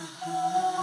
Uh-huh.